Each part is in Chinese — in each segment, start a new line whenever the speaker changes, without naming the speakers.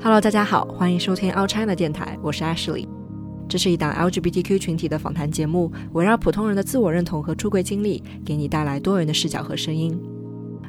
Hello，大家好，欢迎收听 Out China 电台，我是 Ashley。这是一档 LGBTQ 群体的访谈节目，围绕普通人的自我认同和出柜经历，给你带来多元的视角和声音。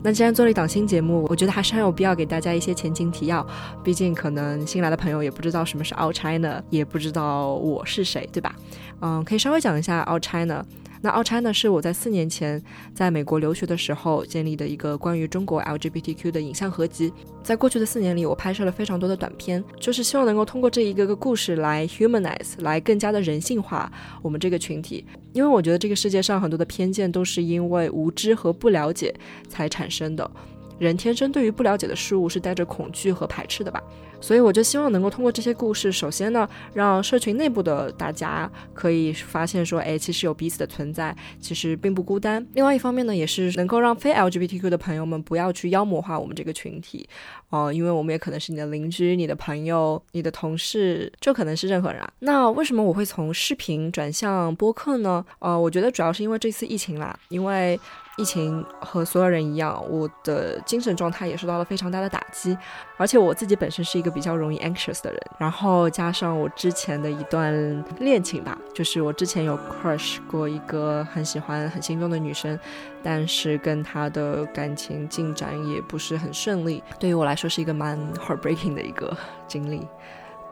那既然做了一档新节目，我觉得还是很有必要给大家一些前情提要，毕竟可能新来的朋友也不知道什么是 Out China，也不知道我是谁，对吧？嗯，可以稍微讲一下 Out China。那奥差呢是我在四年前在美国留学的时候建立的一个关于中国 LGBTQ 的影像合集。在过去的四年里，我拍摄了非常多的短片，就是希望能够通过这一个个故事来 humanize，来更加的人性化我们这个群体。因为我觉得这个世界上很多的偏见都是因为无知和不了解才产生的。人天生对于不了解的事物是带着恐惧和排斥的吧，所以我就希望能够通过这些故事，首先呢，让社群内部的大家可以发现说，哎，其实有彼此的存在，其实并不孤单。另外一方面呢，也是能够让非 LGBTQ 的朋友们不要去妖魔化我们这个群体，哦，因为我们也可能是你的邻居、你的朋友、你的同事，就可能是任何人啊。那为什么我会从视频转向播客呢？呃，我觉得主要是因为这次疫情啦，因为。疫情和所有人一样，我的精神状态也受到了非常大的打击，而且我自己本身是一个比较容易 anxious 的人，然后加上我之前的一段恋情吧，就是我之前有 crush 过一个很喜欢、很心动的女生，但是跟她的感情进展也不是很顺利，对于我来说是一个蛮 heartbreaking 的一个经历。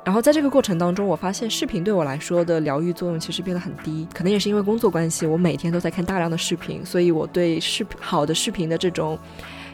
然后在这个过程当中，我发现视频对我来说的疗愈作用其实变得很低，可能也是因为工作关系，我每天都在看大量的视频，所以我对视频好的视频的这种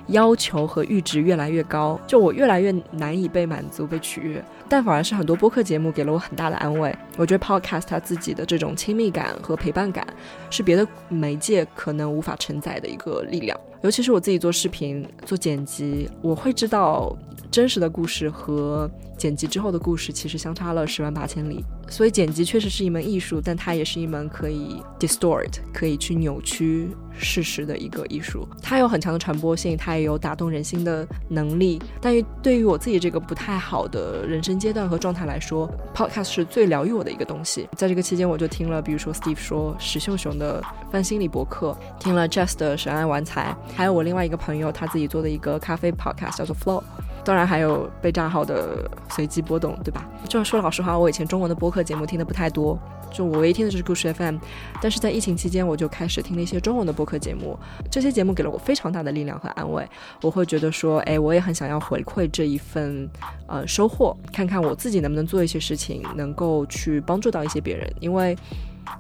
要求和阈值越来越高，就我越来越难以被满足、被取悦。但反而是很多播客节目给了我很大的安慰。我觉得 Podcast 它自己的这种亲密感和陪伴感，是别的媒介可能无法承载的一个力量。尤其是我自己做视频、做剪辑，我会知道。真实的故事和剪辑之后的故事其实相差了十万八千里，所以剪辑确实是一门艺术，但它也是一门可以 distort、可以去扭曲事实的一个艺术。它有很强的传播性，它也有打动人心的能力。但于对于我自己这个不太好的人生阶段和状态来说，podcast 是最疗愈我的一个东西。在这个期间，我就听了，比如说 Steve 说石秀雄的泛心理博客，听了 Just 的神爱玩财，还有我另外一个朋友他自己做的一个咖啡 podcast 叫做 Flow。当然还有被炸号的随机波动，对吧？就说老实话，我以前中文的播客节目听的不太多，就我唯一听的就是故事 FM。但是在疫情期间，我就开始听了一些中文的播客节目，这些节目给了我非常大的力量和安慰。我会觉得说，哎，我也很想要回馈这一份呃收获，看看我自己能不能做一些事情，能够去帮助到一些别人。因为，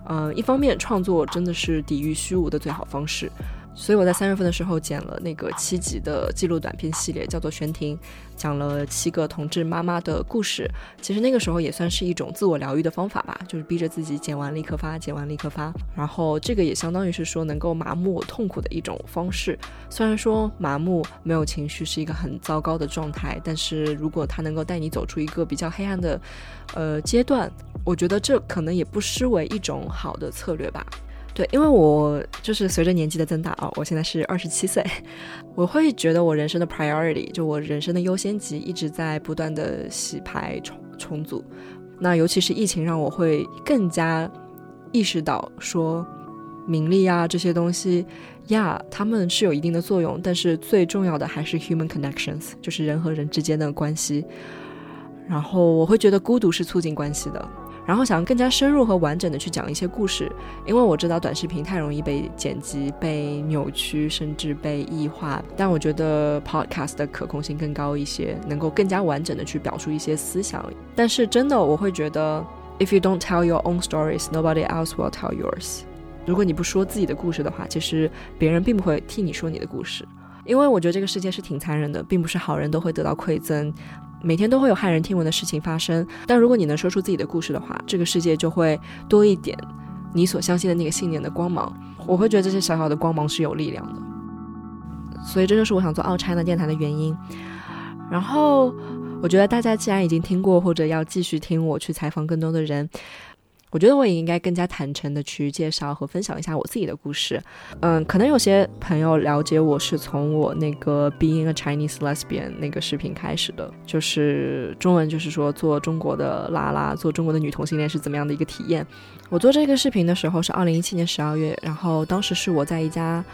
嗯，一方面创作真的是抵御虚无的最好方式。所以我在三月份的时候剪了那个七集的记录短片系列，叫做《悬停》，讲了七个同志妈妈的故事。其实那个时候也算是一种自我疗愈的方法吧，就是逼着自己剪完立刻发，剪完立刻发。然后这个也相当于是说能够麻木我痛苦的一种方式。虽然说麻木没有情绪是一个很糟糕的状态，但是如果它能够带你走出一个比较黑暗的呃阶段，我觉得这可能也不失为一种好的策略吧。对，因为我就是随着年纪的增大啊，我现在是二十七岁，我会觉得我人生的 priority 就我人生的优先级一直在不断的洗牌重重组。那尤其是疫情让我会更加意识到说，名利啊这些东西呀，他们是有一定的作用，但是最重要的还是 human connections，就是人和人之间的关系。然后我会觉得孤独是促进关系的。然后想更加深入和完整的去讲一些故事，因为我知道短视频太容易被剪辑、被扭曲，甚至被异化。但我觉得 podcast 的可控性更高一些，能够更加完整的去表述一些思想。但是真的，我会觉得，if you don't tell your own stories, nobody else will tell yours。如果你不说自己的故事的话，其实别人并不会替你说你的故事。因为我觉得这个世界是挺残忍的，并不是好人都会得到馈赠。每天都会有骇人听闻的事情发生，但如果你能说出自己的故事的话，这个世界就会多一点你所相信的那个信念的光芒。我会觉得这些小小的光芒是有力量的，所以这就是我想做奥 China 电台的原因。然后，我觉得大家既然已经听过，或者要继续听我去采访更多的人。我觉得我也应该更加坦诚的去介绍和分享一下我自己的故事。嗯，可能有些朋友了解我是从我那个 Being a Chinese Lesbian 那个视频开始的，就是中文就是说做中国的拉拉，做中国的女同性恋是怎么样的一个体验。我做这个视频的时候是二零一七年十二月，然后当时是我在一家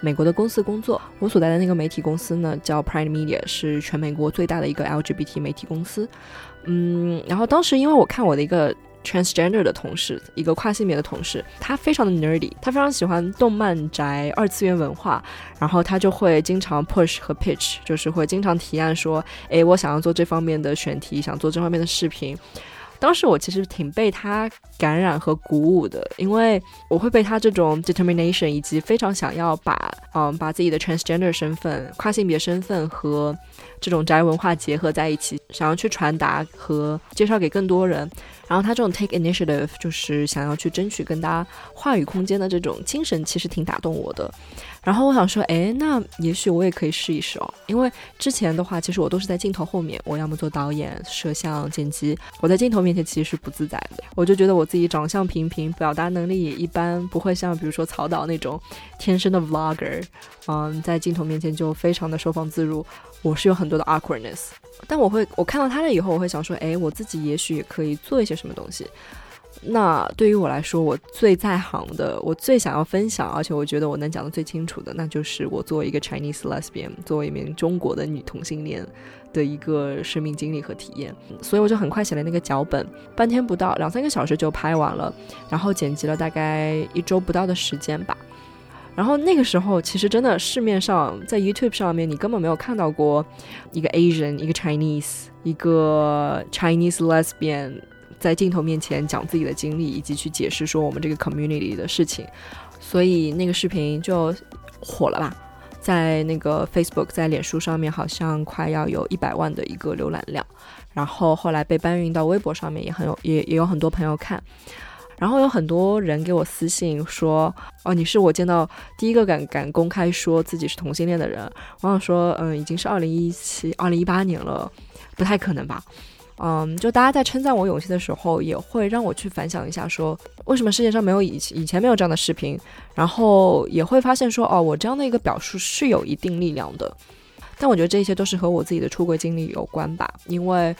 美国的公司工作。我所在的那个媒体公司呢，叫 Prime Media，是全美国最大的一个 LGBT 媒体公司。嗯，然后当时因为我看我的一个。Transgender 的同事，一个跨性别的同事，他非常的 nerdy，他非常喜欢动漫宅、二次元文化，然后他就会经常 push 和 pitch，就是会经常提案说，诶，我想要做这方面的选题，想做这方面的视频。当时我其实挺被他感染和鼓舞的，因为我会被他这种 determination 以及非常想要把，嗯，把自己的 transgender 身份、跨性别身份和这种宅文化结合在一起，想要去传达和介绍给更多人。然后他这种 take initiative 就是想要去争取更大话语空间的这种精神，其实挺打动我的。然后我想说，哎，那也许我也可以试一试哦。因为之前的话，其实我都是在镜头后面，我要么做导演、摄像、剪辑。我在镜头面前其实是不自在的，我就觉得我自己长相平平，表达能力也一般，不会像比如说曹导那种天生的 vlogger，嗯，在镜头面前就非常的收放自如。我是有很多的 awkwardness。但我会，我看到他了以后，我会想说，哎，我自己也许也可以做一些什么东西。那对于我来说，我最在行的，我最想要分享，而且我觉得我能讲的最清楚的，那就是我作为一个 Chinese lesbian，作为一名中国的女同性恋的一个生命经历和体验。所以我就很快写了那个脚本，半天不到，两三个小时就拍完了，然后剪辑了大概一周不到的时间吧。然后那个时候，其实真的市面上在 YouTube 上面，你根本没有看到过一个 Asian、一个 Chinese、一个 Chinese lesbian 在镜头面前讲自己的经历，以及去解释说我们这个 community 的事情。所以那个视频就火了吧，在那个 Facebook、在脸书上面，好像快要有一百万的一个浏览量。然后后来被搬运到微博上面，也很有，也也有很多朋友看。然后有很多人给我私信说：“哦，你是我见到第一个敢敢公开说自己是同性恋的人。”我想说，嗯，已经是二零一七、二零一八年了，不太可能吧？嗯，就大家在称赞我勇气的时候，也会让我去反想一下，说为什么世界上没有以以前没有这样的视频？然后也会发现说，哦，我这样的一个表述是有一定力量的。但我觉得这些都是和我自己的出轨经历有关吧，因为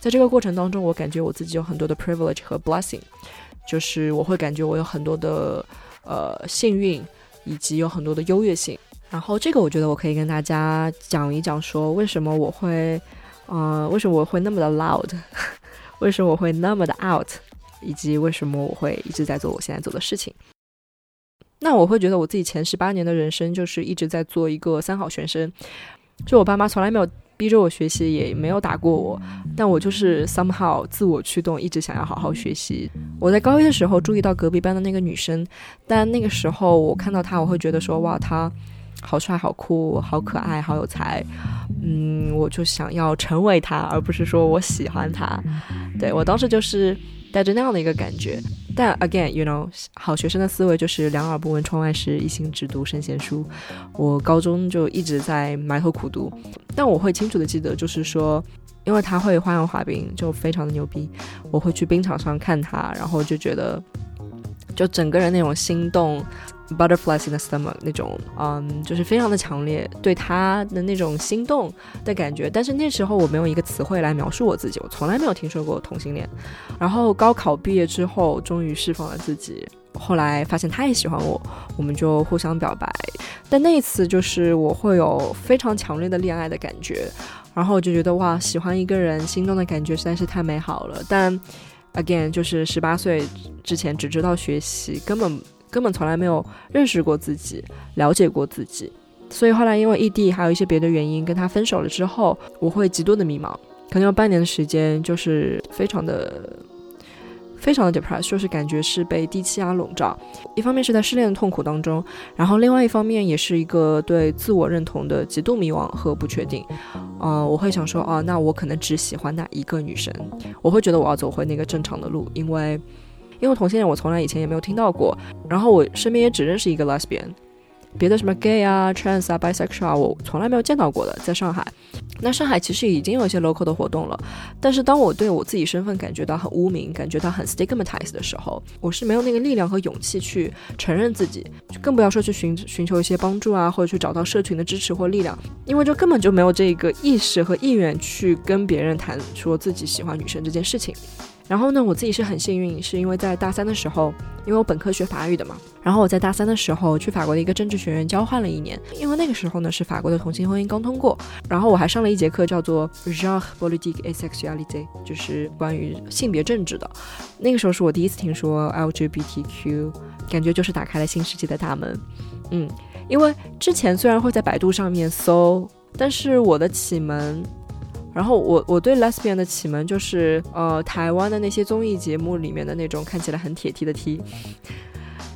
在这个过程当中，我感觉我自己有很多的 privilege 和 blessing。就是我会感觉我有很多的呃幸运，以及有很多的优越性。然后这个我觉得我可以跟大家讲一讲，说为什么我会，呃，为什么我会那么的 loud，为什么我会那么的 out，以及为什么我会一直在做我现在做的事情。那我会觉得我自己前十八年的人生就是一直在做一个三好学生，就我爸妈从来没有。逼着我学习也没有打过我，但我就是 somehow 自我驱动，一直想要好好学习。我在高一的时候注意到隔壁班的那个女生，但那个时候我看到她，我会觉得说哇，她好帅、好酷、好可爱、好有才，嗯，我就想要成为他，而不是说我喜欢他。对我当时就是带着那样的一个感觉。但 again，you know，好学生的思维就是两耳不闻窗外事，一心只读圣贤书。我高中就一直在埋头苦读，但我会清楚的记得，就是说，因为他会花样滑冰，就非常的牛逼。我会去冰场上看他，然后就觉得，就整个人那种心动。Butterflies in the stomach 那种，嗯，就是非常的强烈，对他的那种心动的感觉。但是那时候我没有一个词汇来描述我自己，我从来没有听说过同性恋。然后高考毕业之后，终于释放了自己。后来发现他也喜欢我，我们就互相表白。但那一次就是我会有非常强烈的恋爱的感觉，然后我就觉得哇，喜欢一个人，心动的感觉实在是太美好了。但 again，就是十八岁之前只知道学习，根本。根本从来没有认识过自己，了解过自己，所以后来因为异地，还有一些别的原因，跟他分手了之后，我会极度的迷茫，可能有半年的时间，就是非常的。非常的 depressed，就是感觉是被低气压笼罩。一方面是在失恋的痛苦当中，然后另外一方面也是一个对自我认同的极度迷惘和不确定。嗯，我会想说，哦，那我可能只喜欢那一个女生，我会觉得我要走回那个正常的路，因为。因为同性恋我从来以前也没有听到过，然后我身边也只认识一个 lesbian，别的什么 gay 啊、trans 啊、bisexual 啊我从来没有见到过的，在上海。那上海其实已经有一些 local 的活动了，但是当我对我自己身份感觉到很污名，感觉到很 stigmatized 的时候，我是没有那个力量和勇气去承认自己，更不要说去寻寻求一些帮助啊，或者去找到社群的支持或力量，因为就根本就没有这个意识和意愿去跟别人谈说自己喜欢女生这件事情。然后呢，我自己是很幸运，是因为在大三的时候，因为我本科学法语的嘛，然后我在大三的时候去法国的一个政治学院交换了一年，因为那个时候呢是法国的同性婚姻刚通过，然后我还上了一节课叫做 genre politique et sexualité，就是关于性别政治的。那个时候是我第一次听说 LGBTQ，感觉就是打开了新世界的大门。嗯，因为之前虽然会在百度上面搜，但是我的启蒙。然后我我对 lesbian 的启蒙就是呃台湾的那些综艺节目里面的那种看起来很铁 T 的 T，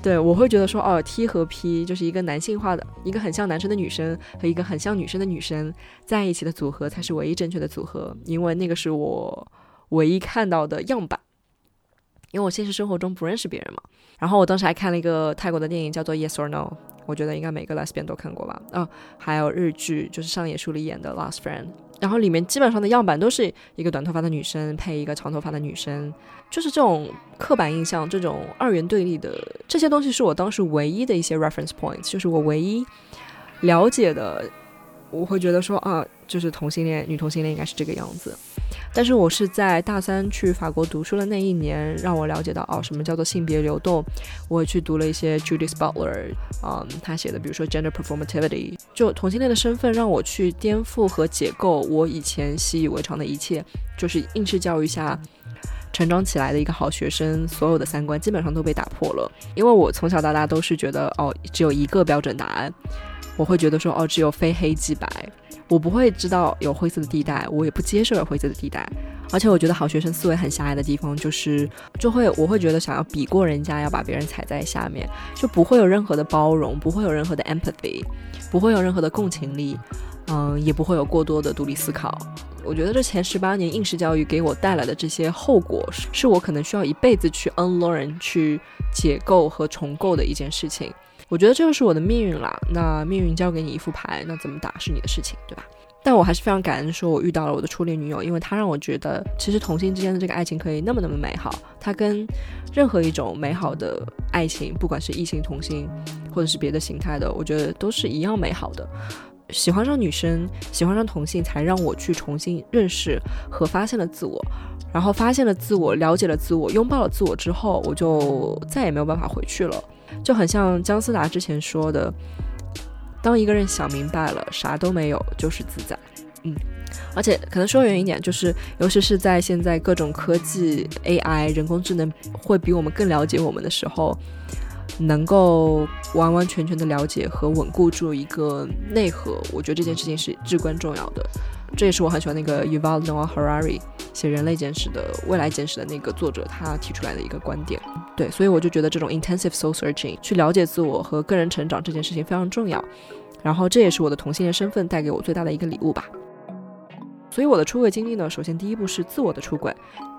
对我会觉得说哦 T 和 P 就是一个男性化的一个很像男生的女生和一个很像女生的女生在一起的组合才是唯一正确的组合，因为那个是我唯一看到的样板，因为我现实生活中不认识别人嘛。然后我当时还看了一个泰国的电影叫做 Yes or No，我觉得应该每个 lesbian 都看过吧。哦，还有日剧就是上野树里演的 Last Friend。然后里面基本上的样板都是一个短头发的女生配一个长头发的女生，就是这种刻板印象，这种二元对立的这些东西是我当时唯一的一些 reference points，就是我唯一了解的，我会觉得说啊，就是同性恋女同性恋应该是这个样子。但是我是在大三去法国读书的那一年，让我了解到哦，什么叫做性别流动。我也去读了一些 Judith Butler，嗯，他写的，比如说 Gender Performativity，就同性恋的身份，让我去颠覆和解构我以前习以为常的一切，就是应试教育下成长起来的一个好学生，所有的三观基本上都被打破了。因为我从小到大都是觉得哦，只有一个标准答案，我会觉得说哦，只有非黑即白。我不会知道有灰色的地带，我也不接受有灰色的地带。而且我觉得好学生思维很狭隘的地方，就是就会我会觉得想要比过人家，要把别人踩在下面，就不会有任何的包容，不会有任何的 empathy，不会有任何的共情力，嗯，也不会有过多的独立思考。我觉得这前十八年应试教育给我带来的这些后果，是我可能需要一辈子去 unlearn、去解构和重构的一件事情。我觉得这就是我的命运啦。那命运交给你一副牌，那怎么打是你的事情，对吧？但我还是非常感恩，说我遇到了我的初恋女友，因为她让我觉得，其实同性之间的这个爱情可以那么那么美好。它跟任何一种美好的爱情，不管是异性同性，或者是别的形态的，我觉得都是一样美好的。喜欢上女生，喜欢上同性，才让我去重新认识和发现了自我。然后发现了自我，了解了自我，拥抱了自我之后，我就再也没有办法回去了。就很像姜思达之前说的：“当一个人想明白了，啥都没有就是自在。”嗯，而且可能说远一点，就是尤其是在现在各种科技、AI、人工智能会比我们更了解我们的时候，能够完完全全的了解和稳固住一个内核，我觉得这件事情是至关重要的。这也是我很喜欢那个 Yuval Noah Harari 写《人类简史》的未来简史的那个作者他提出来的一个观点。对，所以我就觉得这种 intensive soul searching 去了解自我和个人成长这件事情非常重要。然后这也是我的同性恋身份带给我最大的一个礼物吧。所以我的出轨经历呢，首先第一步是自我的出轨。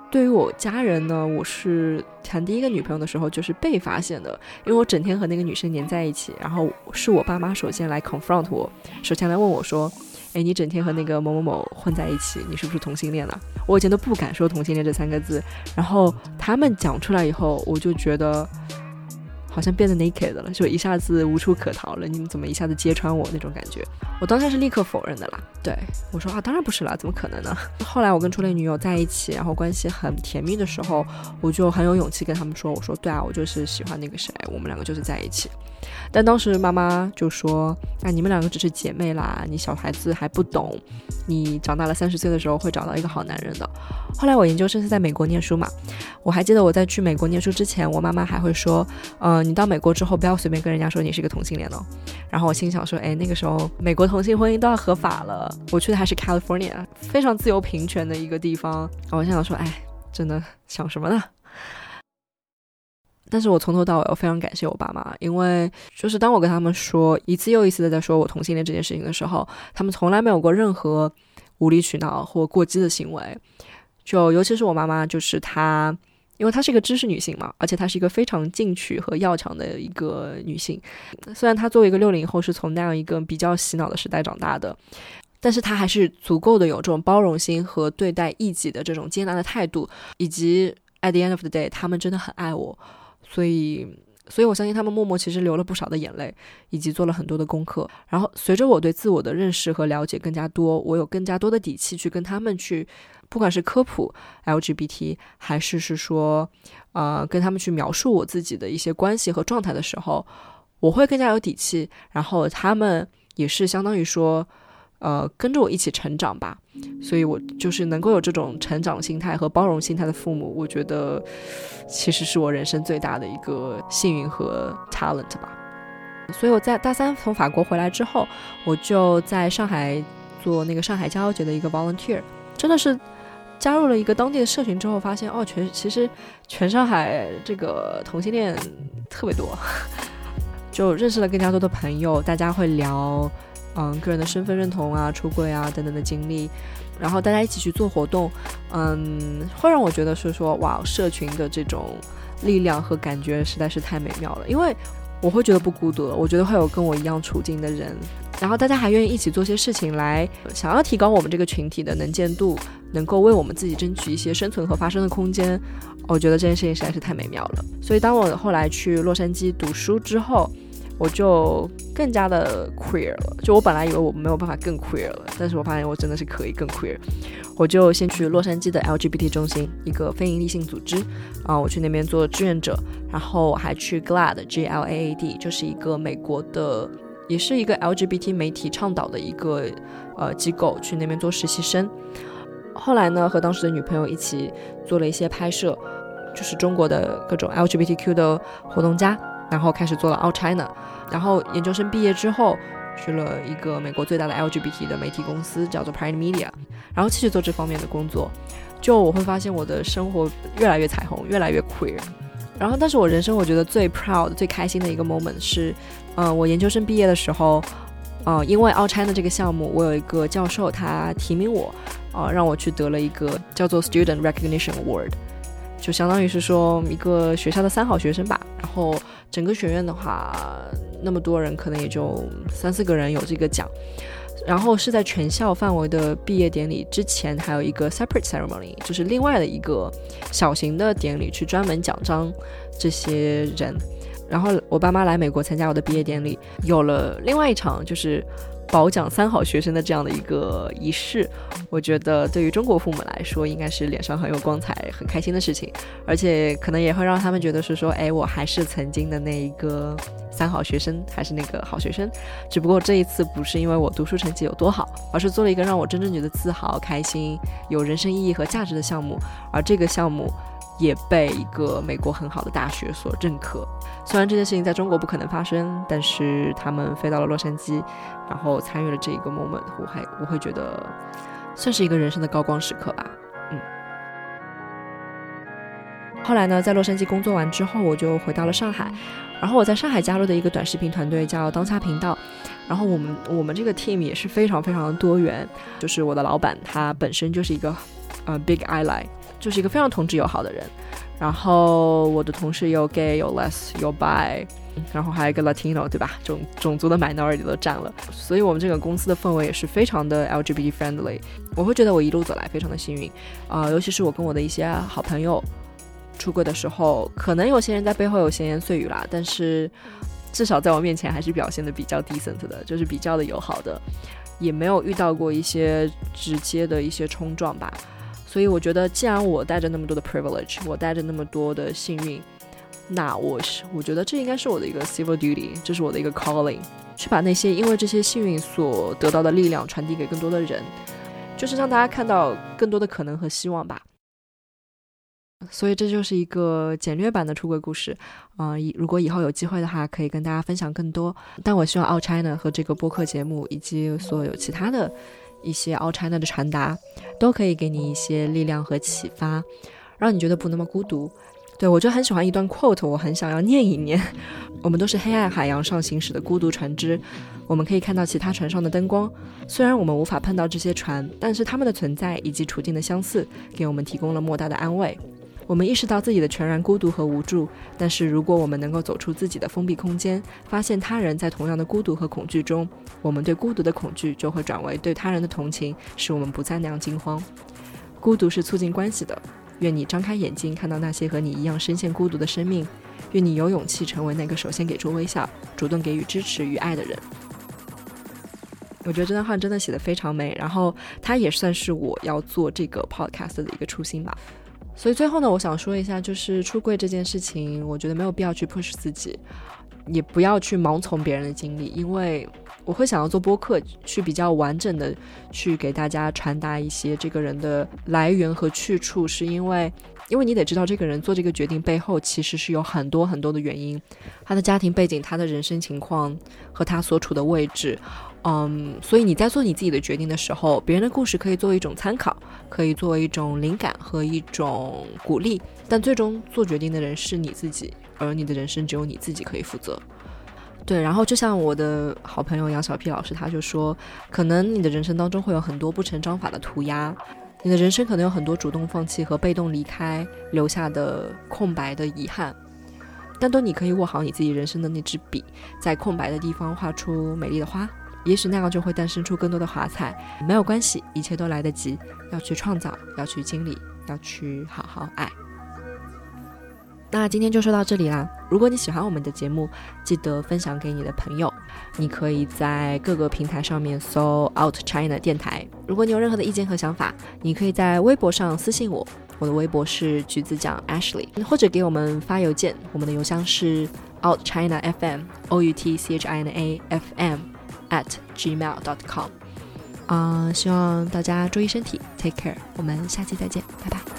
对于我家人呢，我是谈第一个女朋友的时候就是被发现的，因为我整天和那个女生黏在一起，然后是我爸妈首先来 confront 我，首先来问我说。哎，你整天和那个某某某混在一起，你是不是同性恋了？我以前都不敢说同性恋这三个字，然后他们讲出来以后，我就觉得。好像变得 naked 了，就一下子无处可逃了。你们怎么一下子揭穿我那种感觉？我当下是立刻否认的啦。对我说啊，当然不是啦，怎么可能呢？后来我跟初恋女友在一起，然后关系很甜蜜的时候，我就很有勇气跟他们说，我说对啊，我就是喜欢那个谁，我们两个就是在一起。但当时妈妈就说，啊，你们两个只是姐妹啦，你小孩子还不懂，你长大了三十岁的时候会找到一个好男人的。后来我研究生是在美国念书嘛，我还记得我在去美国念书之前，我妈妈还会说，嗯。你到美国之后，不要随便跟人家说你是一个同性恋哦。然后我心想说，哎，那个时候美国同性婚姻都要合法了，我去的还是 California，非常自由平权的一个地方。我心想说，哎，真的想什么呢？但是我从头到尾，我非常感谢我爸妈，因为就是当我跟他们说一次又一次的在说我同性恋这件事情的时候，他们从来没有过任何无理取闹或过激的行为。就尤其是我妈妈，就是她。因为她是一个知识女性嘛，而且她是一个非常进取和要强的一个女性。虽然她作为一个六零后是从那样一个比较洗脑的时代长大的，但是她还是足够的有这种包容心和对待异己的这种接纳的态度，以及 at the end of the day，他们真的很爱我，所以，所以我相信他们默默其实流了不少的眼泪，以及做了很多的功课。然后随着我对自我的认识和了解更加多，我有更加多的底气去跟他们去。不管是科普 LGBT，还是是说，呃，跟他们去描述我自己的一些关系和状态的时候，我会更加有底气。然后他们也是相当于说，呃，跟着我一起成长吧。所以我就是能够有这种成长心态和包容心态的父母，我觉得其实是我人生最大的一个幸运和 talent 吧。所以我在大三从法国回来之后，我就在上海做那个上海骄傲节的一个 volunteer，真的是。加入了一个当地的社群之后，发现哦，全其实全上海这个同性恋特别多，就认识了更加多的朋友，大家会聊嗯个人的身份认同啊、出柜啊等等的经历，然后大家一起去做活动，嗯，会让我觉得是说哇，社群的这种力量和感觉实在是太美妙了，因为我会觉得不孤独，我觉得会有跟我一样处境的人。然后大家还愿意一起做些事情来，想要提高我们这个群体的能见度，能够为我们自己争取一些生存和发声的空间。我觉得这件事情实在是太美妙了。所以当我后来去洛杉矶读书之后，我就更加的 queer 了。就我本来以为我没有办法更 queer 了，但是我发现我真的是可以更 queer。我就先去洛杉矶的 LGBT 中心，一个非营利性组织啊，我去那边做志愿者，然后还去 GLAD G L A A D，就是一个美国的。也是一个 LGBT 媒体倡导的一个呃机构，去那边做实习生。后来呢，和当时的女朋友一起做了一些拍摄，就是中国的各种 LGBTQ 的活动家，然后开始做了 Out China。然后研究生毕业之后，去了一个美国最大的 LGBT 的媒体公司，叫做 Pride Media，然后继续做这方面的工作。就我会发现我的生活越来越彩虹，越来越 queer。然后，但是我人生我觉得最 proud、最开心的一个 moment 是，嗯，我研究生毕业的时候，呃，因为 Out China 这个项目，我有一个教授他提名我，呃，让我去得了一个叫做 Student Recognition Award，就相当于是说一个学校的三好学生吧。然后整个学院的话，那么多人，可能也就三四个人有这个奖。然后是在全校范围的毕业典礼之前，还有一个 separate ceremony，就是另外的一个小型的典礼，去专门奖章这些人。然后我爸妈来美国参加我的毕业典礼，有了另外一场就是。褒奖三好学生的这样的一个仪式，我觉得对于中国父母来说，应该是脸上很有光彩、很开心的事情，而且可能也会让他们觉得是说，哎，我还是曾经的那一个三好学生，还是那个好学生。只不过这一次不是因为我读书成绩有多好，而是做了一个让我真正觉得自豪、开心、有人生意义和价值的项目，而这个项目。也被一个美国很好的大学所认可。虽然这件事情在中国不可能发生，但是他们飞到了洛杉矶，然后参与了这一个 moment，我还我会觉得算是一个人生的高光时刻吧。嗯。后来呢，在洛杉矶工作完之后，我就回到了上海。然后我在上海加入的一个短视频团队叫当下频道。然后我们我们这个 team 也是非常非常的多元。就是我的老板他本身就是一个呃 big ally。就是一个非常同志友好的人，然后我的同事有 gay 有 les 有 bi，然后还有一个 latino，对吧？种种族的 minority 都占了，所以我们这个公司的氛围也是非常的 LGBT friendly。我会觉得我一路走来非常的幸运啊，尤其是我跟我的一些好朋友出柜的时候，可能有些人在背后有闲言碎语啦，但是至少在我面前还是表现的比较 decent 的，就是比较的友好的，也没有遇到过一些直接的一些冲撞吧。所以我觉得，既然我带着那么多的 privilege，我带着那么多的幸运，那我是我觉得这应该是我的一个 civil duty，这是我的一个 calling，去把那些因为这些幸运所得到的力量传递给更多的人，就是让大家看到更多的可能和希望吧。所以这就是一个简略版的出轨故事，啊，如果以后有机会的话，可以跟大家分享更多。但我希望 Out China 和这个播客节目以及所有其他的。一些 All China 的传达，都可以给你一些力量和启发，让你觉得不那么孤独。对我就很喜欢一段 quote，我很想要念一念。我们都是黑暗海洋上行驶的孤独船只，我们可以看到其他船上的灯光，虽然我们无法碰到这些船，但是它们的存在以及处境的相似，给我们提供了莫大的安慰。我们意识到自己的全然孤独和无助，但是如果我们能够走出自己的封闭空间，发现他人在同样的孤独和恐惧中，我们对孤独的恐惧就会转为对他人的同情，使我们不再那样惊慌。孤独是促进关系的。愿你张开眼睛，看到那些和你一样深陷孤独的生命。愿你有勇气成为那个首先给出微笑、主动给予支持与爱的人。我觉得这段话真的写的非常美，然后它也算是我要做这个 podcast 的一个初心吧。所以最后呢，我想说一下，就是出柜这件事情，我觉得没有必要去 push 自己，也不要去盲从别人的经历，因为我会想要做播客，去比较完整的去给大家传达一些这个人的来源和去处，是因为。因为你得知道，这个人做这个决定背后其实是有很多很多的原因，他的家庭背景、他的人生情况和他所处的位置，嗯，所以你在做你自己的决定的时候，别人的故事可以作为一种参考，可以作为一种灵感和一种鼓励，但最终做决定的人是你自己，而你的人生只有你自己可以负责。对，然后就像我的好朋友杨小 P 老师，他就说，可能你的人生当中会有很多不成章法的涂鸦。你的人生可能有很多主动放弃和被动离开留下的空白的遗憾，但都你可以握好你自己人生的那支笔，在空白的地方画出美丽的花，也许那样就会诞生出更多的华彩。没有关系，一切都来得及。要去创造，要去经历，要去好好爱。那今天就说到这里啦。如果你喜欢我们的节目，记得分享给你的朋友。你可以在各个平台上面搜 Out China 电台。如果你有任何的意见和想法，你可以在微博上私信我，我的微博是橘子酱 Ashley，或者给我们发邮件，我们的邮箱是 Out China FM O U T C H I N A F M at gmail dot com，。啊，希望大家注意身体，Take care。我们下期再见，拜拜。